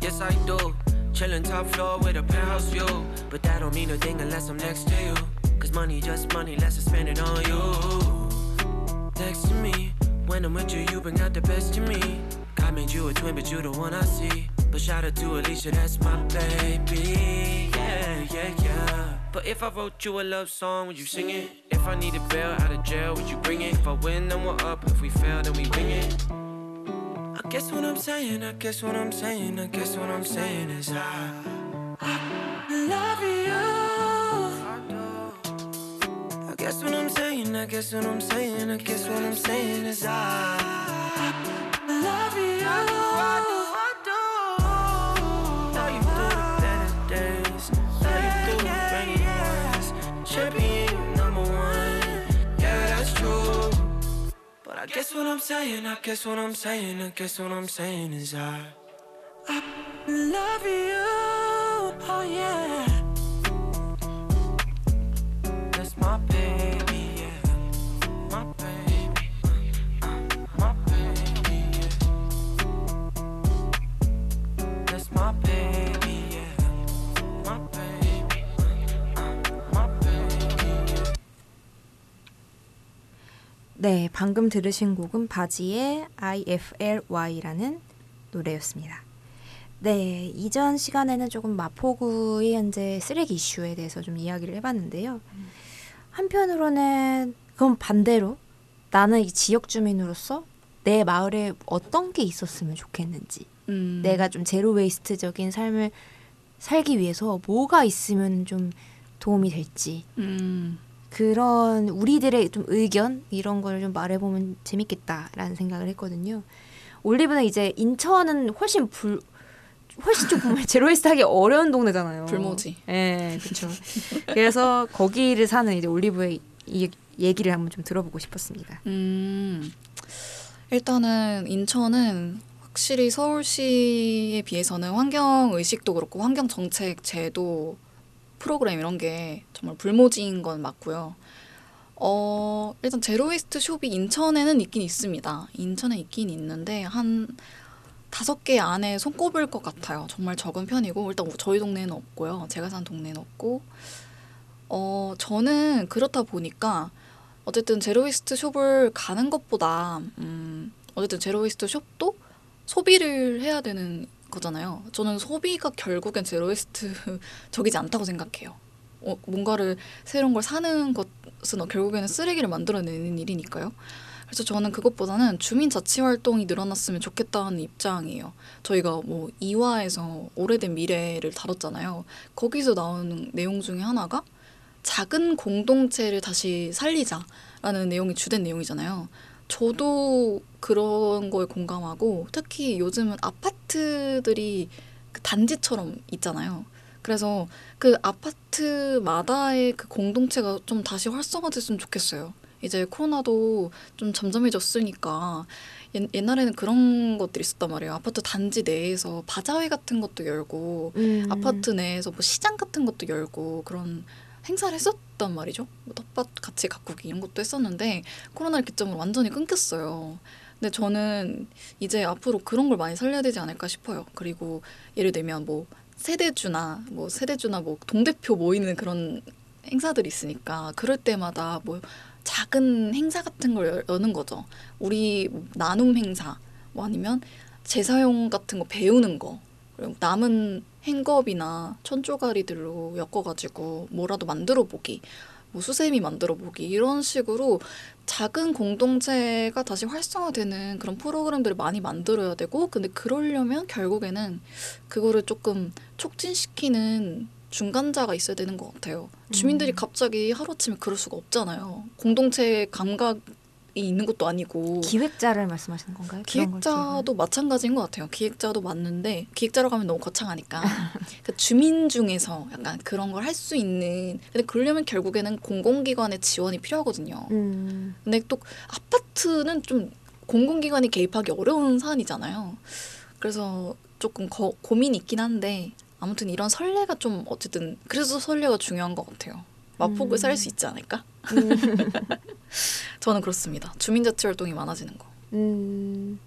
Yes, I do. Chillin' top floor with a penthouse view. But that don't mean a thing unless I'm next to you. Cause money just money, less I spend it on you. Next to me, when I'm with you, you bring out the best in me. God made you a twin, but you the one I see. But shout out to Alicia, that's my baby. Yeah, yeah, yeah. But if I wrote you a love song, would you sing it? If I need a bail out of jail, would you bring it? If I win, then we're up. If we fail, then we wing it. I guess what I'm saying, I guess what I'm saying, I guess what I'm saying is I, I love you. I guess what I'm saying, I guess what I'm saying, I guess what I'm saying is I, I love you. guess what I'm saying, I guess what I'm saying, I guess what I'm saying is I I love you, oh yeah. That's my pain 네, 방금 들으신 곡은 바지의 IFLY라는 노래였습니다. 네, 이전 시간에는 조금 마포구의 현재 쓰레기 이슈에 대해서 좀 이야기를 해봤는데요. 한편으로는 그럼 반대로 나는 이 지역 주민으로서 내 마을에 어떤 게 있었으면 좋겠는지 음. 내가 좀 제로 웨이스트적인 삶을 살기 위해서 뭐가 있으면 좀 도움이 될지 음. 그런 우리들의 좀 의견 이런 걸 좀 말해보면 재밌겠다라는 생각을 했거든요. 올리브는 이제 인천은 훨씬 불 훨씬 조금 zero waste 하기 어려운 동네잖아요. 불모지. 예, 그렇죠. 그래서 거기를 사는 이제 올리브의 이 얘기를 한번 좀 들어보고 싶었습니다. 음. 일단은 인천은 확실히 서울시에 비해서는 환경 의식도 그렇고 환경 정책 제도 프로그램 이런 게 정말 불모지인 건 맞고요. 어, 일단 zero waste 숍이 인천에는 있긴 있습니다. 인천에 있긴 있는데 한 다섯 개 안에 손꼽을 것 같아요. 정말 적은 편이고 일단 저희 동네는 없고요. 제가 산 동네는 없고 어, 저는 그렇다 보니까 어쨌든 zero waste 숍을 가는 것보다 음, 어쨌든 zero waste 숍도 소비를 해야 되는 거잖아요. 저는 소비가 결국엔 zero waste적이지 않다고 생각해요. 어, 뭔가를 새로운 걸 사는 것은 결국에는 쓰레기를 만들어내는 일이니까요. 그래서 저는 그것보다는 주민 자치 활동이 늘어났으면 좋겠다는 입장이에요. 저희가 뭐 이화에서 오래된 미래를 다뤘잖아요. 거기서 나오는 내용 중에 하나가 작은 공동체를 다시 살리자라는 내용이 주된 내용이잖아요. 저도 그런 거에 공감하고 특히 요즘은 아파트들이 그 단지처럼 있잖아요. 그래서 그 아파트마다의 그 공동체가 좀 다시 활성화됐으면 좋겠어요. 이제 코로나도 좀 잠잠해졌으니까 옛, 옛날에는 그런 것들이 있었단 말이에요. 아파트 단지 내에서 바자회 같은 것도 열고 음. 아파트 내에서 뭐 시장 같은 것도 열고 그런 행사를 했었단 말이죠. 뭐 텃밭 같이 가꾸기 이런 것도 했었는데 코로나를 기점으로 완전히 끊겼어요. 근데 저는 이제 앞으로 그런 걸 많이 살려야 되지 않을까 싶어요. 그리고 예를 들면 뭐 세대주나 뭐 세대주나 뭐 동대표 모이는 그런 행사들이 있으니까 그럴 때마다 뭐 작은 행사 같은 걸 여는 거죠. 우리 나눔 행사 뭐 아니면 재사용 같은 거 배우는 거 그리고 남은 행겁이나 천조가리들로 엮어가지고 뭐라도 만들어 보기, 뭐 수세미 만들어 보기 이런 식으로 작은 공동체가 다시 활성화되는 그런 프로그램들을 많이 만들어야 되고, 근데 그러려면 결국에는 그거를 조금 촉진시키는 중간자가 있어야 되는 것 같아요. 주민들이 갑자기 하루아침에 그럴 수가 없잖아요. 공동체 감각이 있는 것도 아니고. 기획자를 말씀하시는 건가요? 기획자도 마찬가지인 것 같아요. 기획자도 맞는데 기획자라고 하면 너무 거창하니까 그 주민 중에서 약간 그런 걸 할 수 있는 근데 그러려면 결국에는 공공기관의 지원이 필요하거든요. 음. 근데 또 아파트는 좀 공공기관이 개입하기 어려운 사안이잖아요. 그래서 조금 거- 고민이 있긴 한데 아무튼 이런 선례가 좀 어쨌든 그래서 선례가 중요한 것 같아요. 마포구에 음. 살수 있지 않을까? 저는 그렇습니다. 주민자치 활동이 많아지는 거. 음,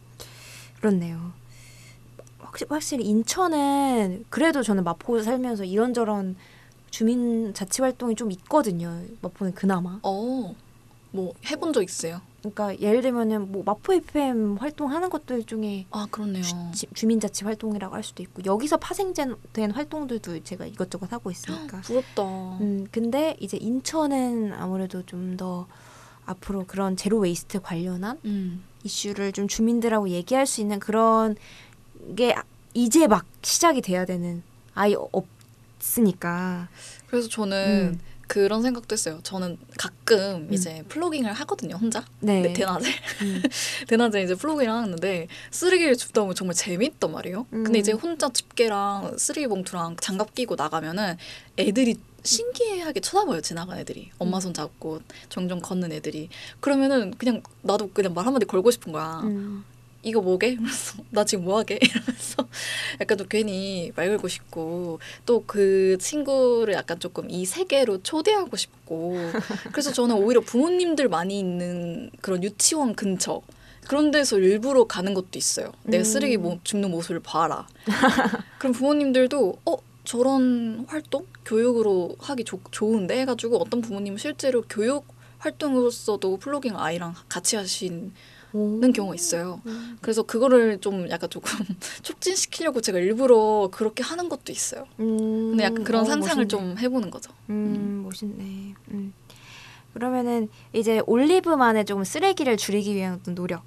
그렇네요. 확실히, 확실히 인천은 그래도 저는 마포에 살면서 이런저런 주민 자치 활동이 좀 있거든요. 마포는 그나마. 어, 뭐 해본 적 있어요? 그러니까 예를 들면은 뭐 마포 FM 활동하는 것도 일종의 아 그렇네요. 주, 주민자치 활동이라고 할 수도 있고 여기서 파생된 활동들도 제가 이것저것 하고 있으니까. 부럽다. 음, 근데 이제 인천은 아무래도 좀 더 앞으로 그런 zero waste 관련한 음. 이슈를 좀 주민들하고 얘기할 수 있는 그런 게 이제 막 시작이 돼야 되는 아예 없으니까. 그래서 저는 음. 그런 생각도 했어요. 저는 가끔 이제 플로깅을 하거든요, 혼자. 네. 네, 대낮에. 음. 대낮에 이제 플로깅을 하는데 쓰레기를 줍다 보면 정말 재밌단 말이에요. 음. 근데 이제 혼자 집게랑 쓰레기 봉투랑 장갑 끼고 나가면은 애들이 신기해하게 쳐다봐요 지나간 애들이 엄마 손 잡고 종종 걷는 애들이 그러면은 그냥 나도 그냥 말 한마디 걸고 싶은 거야 음. 이거 뭐게? 이러면서 나 지금 뭐하게? 이러면서 약간 좀 괜히 말 걸고 싶고 또 그 친구를 약간 조금 이 세계로 초대하고 싶고 그래서 저는 오히려 부모님들 많이 있는 그런 유치원 근처 그런 데서 일부러 가는 것도 있어요. 내 음. 쓰레기 뭐 줍는 모습을 봐라. 그럼 부모님들도 어 저런 활동 교육으로 하기 좋, 좋은데 해가지고 어떤 부모님은 실제로 교육 활동으로서도 플로깅 아이랑 같이 하시 는 오. 경우가 있어요. 음. 그래서 그거를 좀 약간 조금 촉진시키려고 제가 일부러 그렇게 하는 것도 있어요. 음. 근데 약간 그런 어, 상상을 멋있네. 좀 해보는 거죠. 음, 멋있네. 음. 그러면은 이제 올리브만의 조금 쓰레기를 줄이기 위한 어떤 노력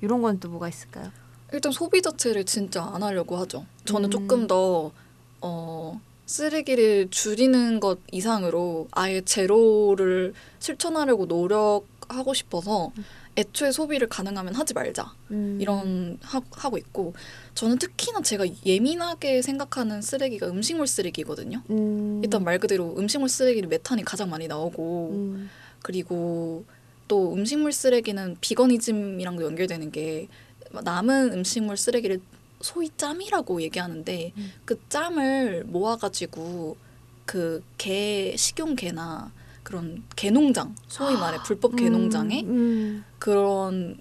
이런 건 또 뭐가 있을까요? 일단 소비 자체를 진짜 안 하려고 하죠. 저는 음. 조금 더 어, 쓰레기를 줄이는 것 이상으로 아예 제로를 실천하려고 노력하고 싶어서 애초에 소비를 가능하면 하지 말자 음. 이런 하, 하고 있고 저는 특히나 제가 예민하게 생각하는 쓰레기가 음식물 쓰레기거든요. 음. 일단 말 그대로 음식물 쓰레기는 메탄이 가장 많이 나오고 음. 그리고 또 음식물 쓰레기는 비거니즘이랑도 연결되는 게 남은 음식물 쓰레기를 소위 짬이라고 얘기하는데 음. 그 짬을 모아가지고 그 개 식용 개나 그런 개농장 소위 말해 불법 개농장에 음. 그런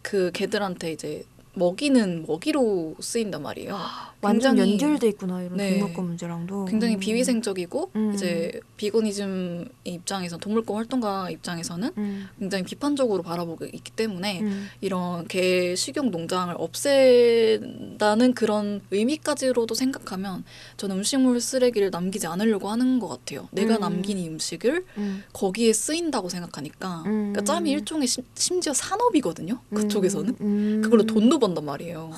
그 개들한테 이제 먹이는 먹이로 쓰인단 말이에요. 완전 연결돼 있구나 이런 네. 동물권 문제랑도 굉장히 음. 비위생적이고 음. 이제 비거니즘 입장에서 동물권 활동가 입장에서는 음. 굉장히 비판적으로 바라보고 있기 때문에 음. 이런 개 식용 농장을 없앤다는 그런 의미까지로도 생각하면 저는 음식물 쓰레기를 남기지 않으려고 하는 것 같아요. 내가 음. 남긴 이 음식을 음. 거기에 쓰인다고 생각하니까 음. 그러니까 짬이 일종의 심, 심지어 산업이거든요. 그쪽에서는 음. 그걸로 돈도 번단 말이에요.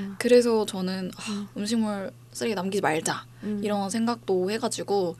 음. 그래서 저는 아, 음. 음식물 쓰레기 남기지 말자 음. 이런 생각도 해가지고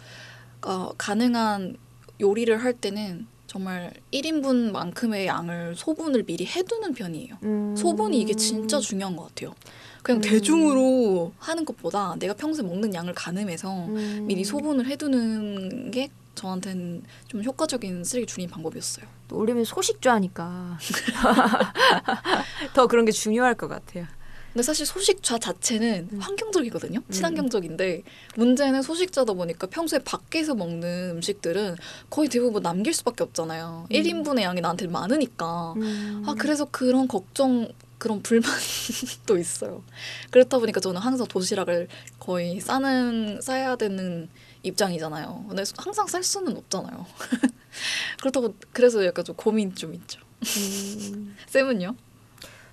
어, 가능한 요리를 할 때는 정말 1인분만큼의 양을 소분을 미리 해두는 편이에요. 음. 소분이 이게 진짜 중요한 것 같아요. 그냥 음. 대중으로 하는 것보다 내가 평소에 먹는 양을 가늠해서 음. 미리 소분을 해두는 게 저한테는 좀 효과적인 쓰레기 줄이는 방법이었어요. 또 올리면 소식주 하니까 더 그런 게 중요할 것 같아요. 근데 사실 소식자 자체는 음. 환경적이거든요. 친환경적인데 문제는 소식자다 보니까 평소에 밖에서 먹는 음식들은 거의 대부분 남길 수밖에 없잖아요. 음. 1인분의 양이 나한테 많으니까. 음. 아 그래서 그런 걱정 그런 불만도 있어요. 그렇다 보니까 저는 항상 도시락을 거의 싸는 싸야 되는 입장이잖아요. 근데 항상 쌀 수는 없잖아요. 그렇다고 그래서 약간 좀 고민 좀 있죠. 음. 쌤은요?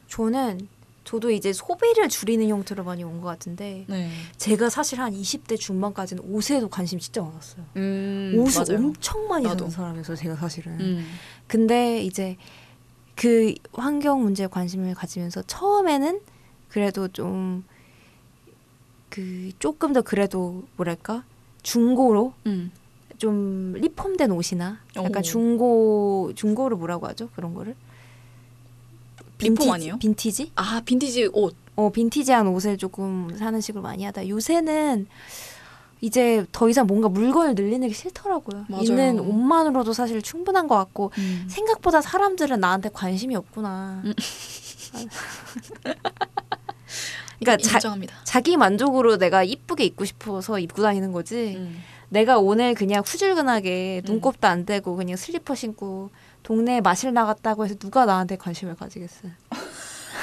저는 저도 이제 소비를 줄이는 형태로 많이 온 것 같은데 네. 제가 사실 한 20대 중반까지는 옷에도 관심이 진짜 많았어요. 음, 옷을 맞아요. 엄청 많이 나도. 사는 사람이어서 제가 사실은. 음. 근데 이제 그 환경 문제에 관심을 가지면서 처음에는 그래도 좀 그 조금 더 그래도 뭐랄까 중고로 음. 좀 리폼된 옷이나 약간 오. 중고 중고를 뭐라고 하죠 그런 거를 리폼 아니에요? 빈티지? 아 빈티지 옷. 어 빈티지한 옷을 조금 사는 식으로 많이 하다 요새는 이제 더 이상 뭔가 물건을 늘리는 게 싫더라고요. 맞아요. 있는 옷만으로도 사실 충분한 것 같고 음. 생각보다 사람들은 나한테 관심이 없구나. 음. 그러니까 자, 인정합니다. 자 기 만족으로 내가 이쁘게 입고 싶어서 입고 다니는 거지. 음. 내가 오늘 그냥 후줄근하게 음. 눈곱도 안 떼고 그냥 슬리퍼 신고 동네에 마실 나갔다고 해서 누가 나한테 관심을 가지겠어요.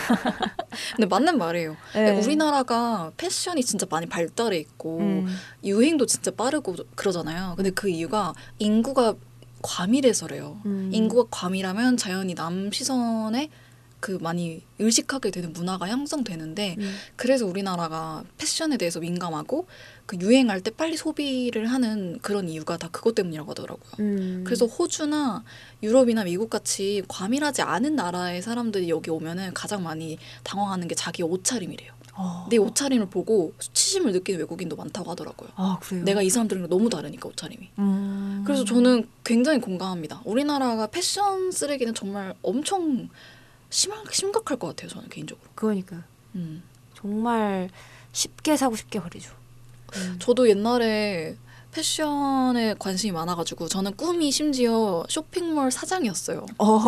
근데 맞는 말이에요. 네. 우리나라가 패션이 진짜 많이 발달해 있고 음. 유행도 진짜 빠르고 그러잖아요. 근데 그 이유가 인구가 과밀해서래요. 음. 인구가 과밀하면 자연히 남 시선에 그 많이 의식하게 되는 문화가 형성되는데 음. 그래서 우리나라가 패션에 대해서 민감하고 그 유행할 때 빨리 소비를 하는 그런 이유가 다 그것 때문이라고 하더라고요. 음. 그래서 호주나 유럽이나 미국 같이 과밀하지 않은 나라의 사람들이 여기 오면은 가장 많이 당황하는 게 자기 옷차림이래요. 어. 내 옷차림을 보고 수치심을 느끼는 외국인도 많다고 하더라고요. 아. 내가 이 사람들이랑 너무 다르니까 옷차림이. 음. 그래서 저는 굉장히 공감합니다. 우리나라가 패션 쓰레기는 정말 엄청 심한, 심각할 것 같아요. 저는 개인적으로. 그러니까 음. 정말 쉽게 사고 쉽게 버리죠. 음. 저도 옛날에 패션에 관심이 많아가지고 저는 꿈이 심지어 쇼핑몰 사장이었어요. 어.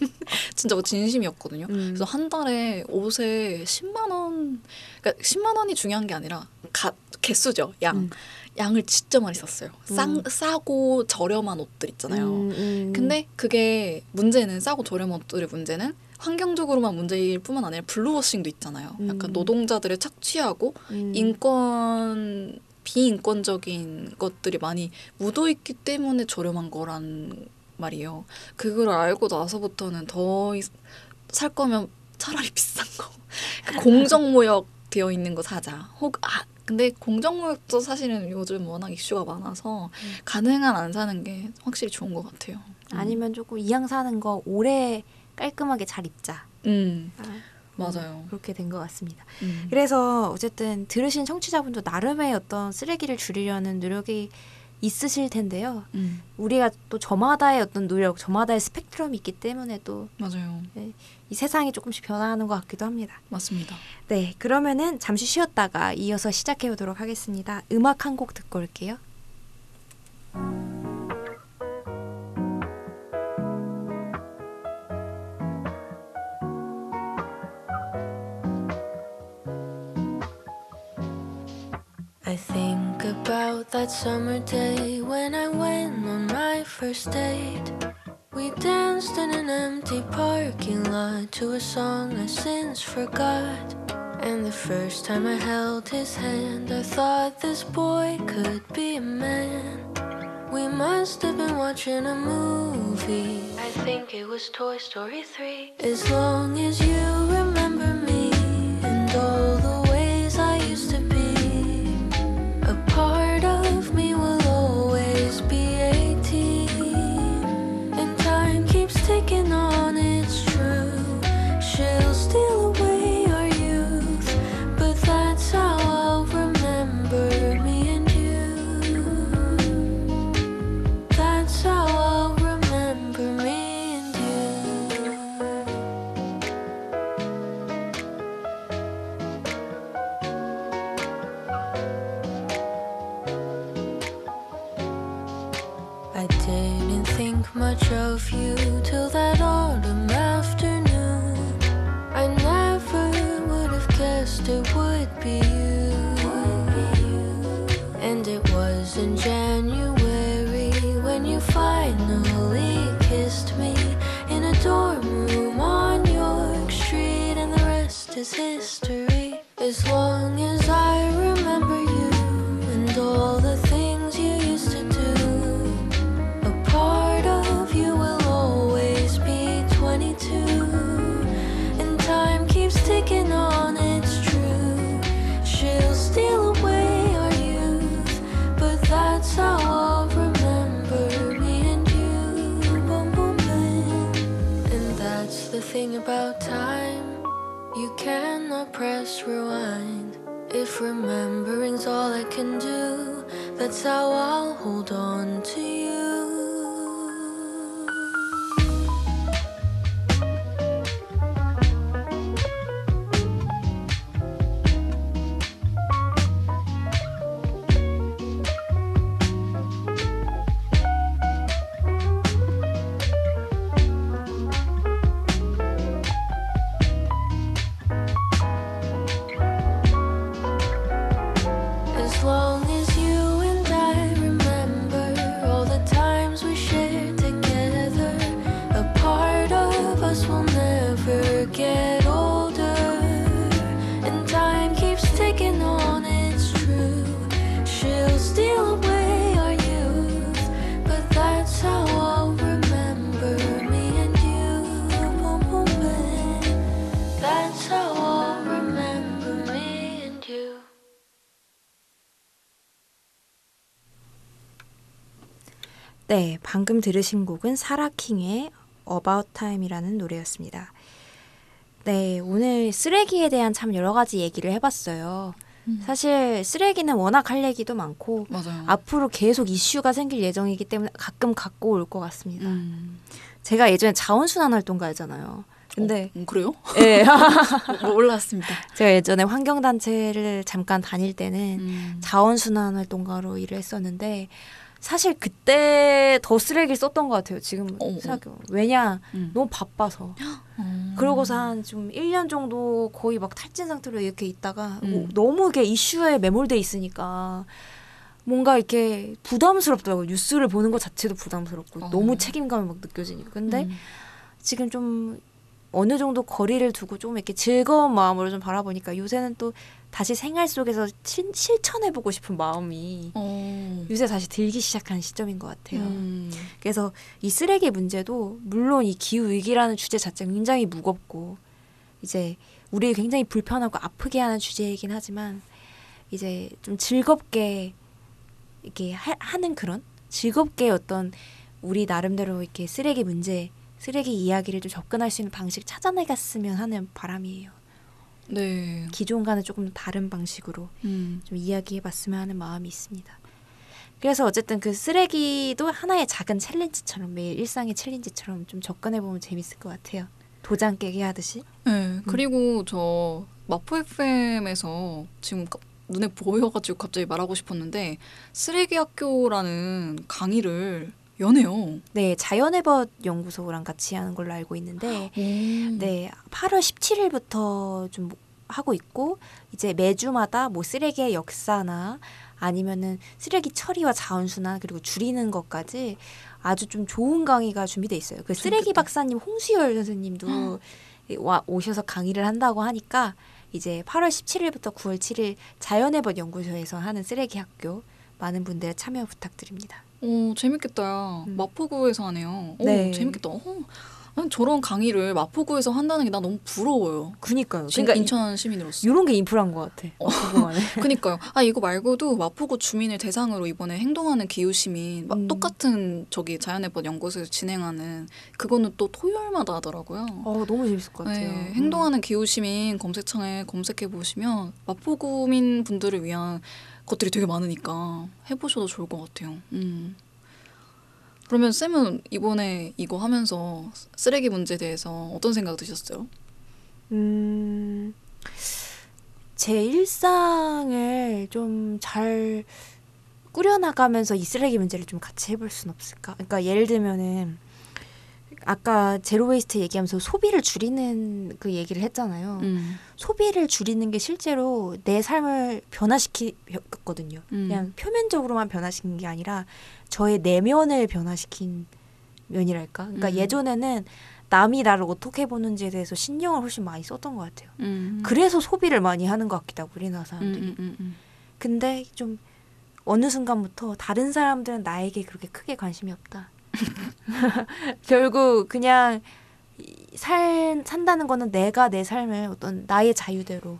진짜 그거 진심이었거든요. 음. 그래서 한 달에 옷에 10만 원, 그러니까 10만 원이 중요한 게 아니라 가, 개수죠, 양. 음. 양을 진짜 많이 샀어요. 싼, 음. 싸고 저렴한 옷들 있잖아요. 음, 음. 근데 그게 문제는 싸고 저렴한 옷들의 문제는 환경적으로만 문제일 뿐만 아니라 블루워싱도 있잖아요. 약간 음. 노동자들을 착취하고 음. 인권 비인권적인 것들이 많이 묻어 있기 때문에 저렴한 거란 말이에요. 그걸 알고 나서부터는 더 살 거면 차라리 비싼 거. 그 공정무역 되어 있는 거 사자. 혹 아, 근데 공정무역도 사실은 요즘 워낙 이슈가 많아서 음. 가능한 안 사는 게 확실히 좋은 것 같아요. 음. 아니면 조금 이왕 사는 거 오래 깔끔하게 잘 입자. 음 아, 맞아요. 그렇게 된 것 같습니다. 음. 그래서 어쨌든 들으신 청취자분도 나름의 어떤 쓰레기를 줄이려는 노력이 있으실 텐데요. 음, 우리가 또 저마다의 어떤 노력, 저마다의 스펙트럼이 있기 때문에 또이 맞아요. 세상이 조금씩 변화하는 것 같기도 합니다. 맞습니다. 네, 그러면은 잠시 쉬었다가 이어서 시작해 보도록 하겠습니다. 음악 한 곡 듣고 올게요. I think about that summer day when I went on my first date. We danced in an empty parking lot to a song I since forgot. And the first time I held his hand, I thought this boy could be a man. We must have been watching a movie. I think it was Toy Story 3. As long as you 방금 들으신 곡은 사라킹의 About Time이라는 노래였습니다. 네, 오늘 쓰레기에 대한 참 여러 가지 얘기를 해봤어요. 사실 쓰레기는 워낙 할 얘기도 많고 맞아요. 앞으로 계속 이슈가 생길 예정이기 때문에 가끔 갖고 올 것 같습니다. 음. 제가 예전에 자원순환 활동가였잖아요. 근데 음, 그래요? 예, 뭐 몰랐습니다. 제가 예전에 환경단체를 잠깐 다닐 때는 음. 자원순환 활동가로 일을 했었는데 사실 그때 더 쓰레기를 썼던 것 같아요. 지금 어, 어. 생각해 왜냐 음. 너무 바빠서 음. 그러고서 한 좀 1년 정도 거의 막 탈진 상태로 이렇게 있다가 음. 뭐 너무 이게 이슈에 매몰돼 있으니까 뭔가 이렇게 부담스럽더라고요. 뉴스를 보는 것 자체도 부담스럽고 어. 너무 책임감이 막 느껴지니까. 근데 음. 지금 좀 어느 정도 거리를 두고 조금 이렇게 즐거운 마음으로 좀 바라보니까 요새는 또 다시 생활 속에서 실, 실천해보고 싶은 마음이 어. 요새 다시 들기 시작한 시점인 것 같아요. 음. 그래서 이 쓰레기 문제도 물론 이 기후 위기라는 주제 자체가 굉장히 무겁고 이제 우리 굉장히 불편하고 아프게 하는 주제이긴 하지만 이제 좀 즐겁게 이렇게 하, 하는 그런 즐겁게 어떤 우리 나름대로 이렇게 쓰레기 문제, 쓰레기 이야기를 좀 접근할 수 있는 방식 찾아내갔으면 하는 바람이에요. 네. 기존과는 조금 다른 방식으로 음. 좀 이야기해봤으면 하는 마음이 있습니다. 그래서 어쨌든 그 쓰레기도 하나의 작은 챌린지처럼 매일 일상의 챌린지처럼 좀 접근해보면 재밌을 것 같아요. 도장 깨기 하듯이. 네. 그리고 저 마포 FM에서 지금 까- 눈에 보여가지고 갑자기 말하고 싶었는데 쓰레기 학교라는 강의를 여네요. 네, 자연의벗 연구소랑 같이 하는 걸로 알고 있는데, 네. 네, 8월 17일부터 좀 하고 있고, 이제 매주마다 뭐 쓰레기의 역사나 아니면은 쓰레기 처리와 자원순환 그리고 줄이는 것까지 아주 좀 좋은 강의가 준비돼 있어요. 그 쓰레기 재밌겠다. 박사님 홍수열 선생님도 와 오셔서 강의를 한다고 하니까 이제 8월 17일부터 9월 7일 자연의벗 연구소에서 하는 쓰레기 학교 많은 분들 참여 부탁드립니다. 오 재밌겠다. 음. 마포구에서 하네요. 오, 네. 재밌겠다. 어, 난 저런 강의를 마포구에서 한다는 게 나 너무 부러워요. 그니까요. 신- 그러니까 인천 시민으로서. 이런 게 인프라인 것 같아. 어. 그니까요. 아 이거 말고도 마포구 주민을 대상으로 이번에 행동하는 기후 시민 막 음. 똑같은 저기 자연의 법 연구소에서 진행하는 그거는 또 토요일마다 하더라고요. 어 너무 재밌을 것 같아요. 네, 행동하는 기후 시민 검색창에 검색해 보시면 마포구민 분들을 위한 것들이 되게 많으니까 해보셔도 좋을 것 같아요. 음. 그러면 쌤은 이번에 이거 하면서 쓰레기 문제에 대해서 어떤 생각 드셨어요? 음, 제 일상을 좀 잘 꾸려나가면서 이 쓰레기 문제를 좀 같이 해볼 순 없을까? 그러니까 예를 들면은 아까 zero waste 얘기하면서 소비를 줄이는 그 얘기를 했잖아요. 음. 소비를 줄이는 게 실제로 내 삶을 변화시켰거든요. 음. 그냥 표면적으로만 변화시킨 게 아니라 저의 내면을 변화시킨 면이랄까. 그러니까 음. 예전에는 남이 나를 어떻게 보는지에 대해서 신경을 훨씬 많이 썼던 것 같아요. 음. 그래서 소비를 많이 하는 것 같기도 하고 우리나라 음, 사람들이. 음, 음, 음. 근데 좀 어느 순간부터 다른 사람들은 나에게 그렇게 크게 관심이 없다. 결국 그냥 이- 살 산다는 거는 내가 내 삶을 어떤 나의 자유대로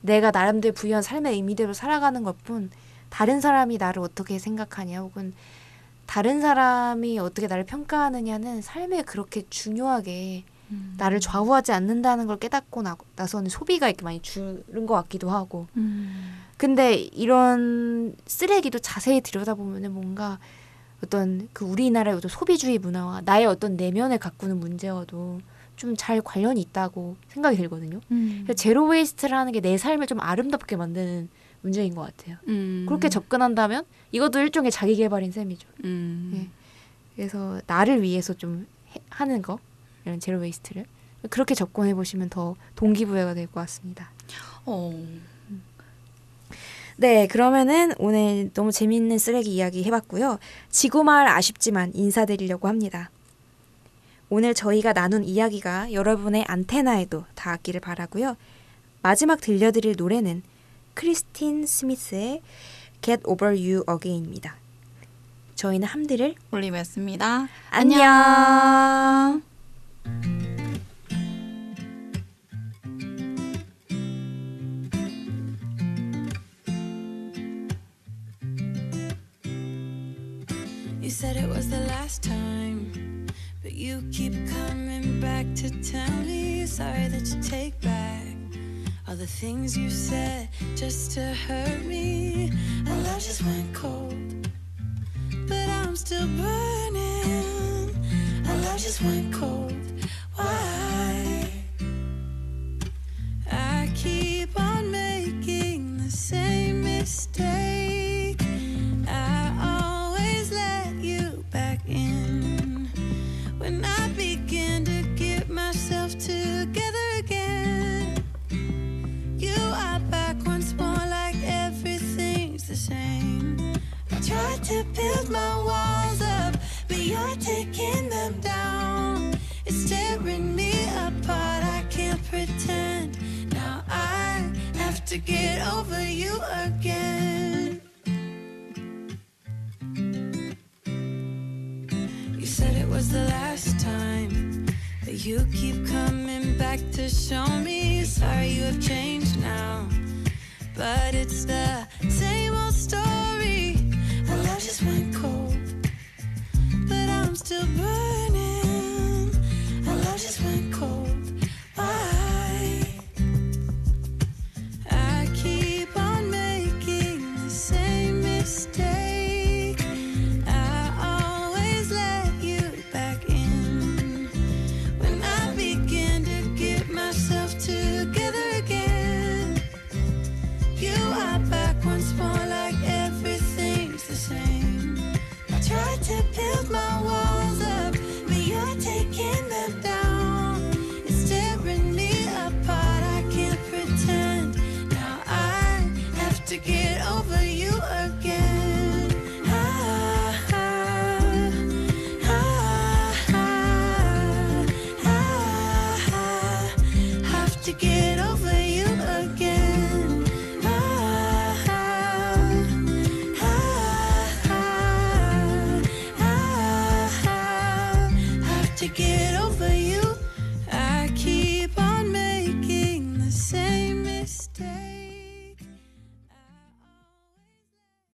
내가 나름대로 부여한 삶의 의미대로 살아가는 것뿐 다른 사람이 나를 어떻게 생각하냐 혹은 다른 사람이 어떻게 나를 평가하느냐는 삶에 그렇게 중요하게 음. 나를 좌우하지 않는다는 걸 깨닫고 나, 나서는 소비가 이렇게 많이 줄은 것 같기도 하고 음. 근데 이런 쓰레기도 자세히 들여다보면 은 뭔가 어떤 그 우리나라의 어떤 소비주의 문화와 나의 어떤 내면을 가꾸는 문제와도 좀 잘 관련이 있다고 생각이 들거든요. 음. 그래서 zero waste라는 게 내 삶을 좀 아름답게 만드는 문제인 것 같아요. 음. 그렇게 접근한다면 이것도 일종의 자기 개발인 셈이죠. 음. 네. 그래서 나를 위해서 좀 해- 하는 거 이런 zero waste를 그렇게 접근해 보시면 더 동기부여가 될 것 같습니다. 어. 네, 그러면은 오늘 너무 재밌는 쓰레기 이야기 해봤고요. 지구 마을 아쉽지만 인사드리려고 합니다. 오늘 저희가 나눈 이야기가 여러분의 안테나에도 닿았기를 바라고요. 마지막 들려드릴 노래는 크리스틴 스미스의 Get Over You Again입니다. 저희는 함들을 올리브였습니다. 안녕. Said it was the last time, but you keep coming back to tell me you're sorry that you take back all the things you said just to hurt me. Our love just went cold, but I'm still burning. Our love just went cold. Why? I keep on making the same mistake. To build my walls up, but you're taking them down. It's tearing me apart. I can't pretend. Now I have to get over you again. You said it was the last time. But you keep coming back to show me. Sorry, you have changed now. But it's the same old story. comes to birth.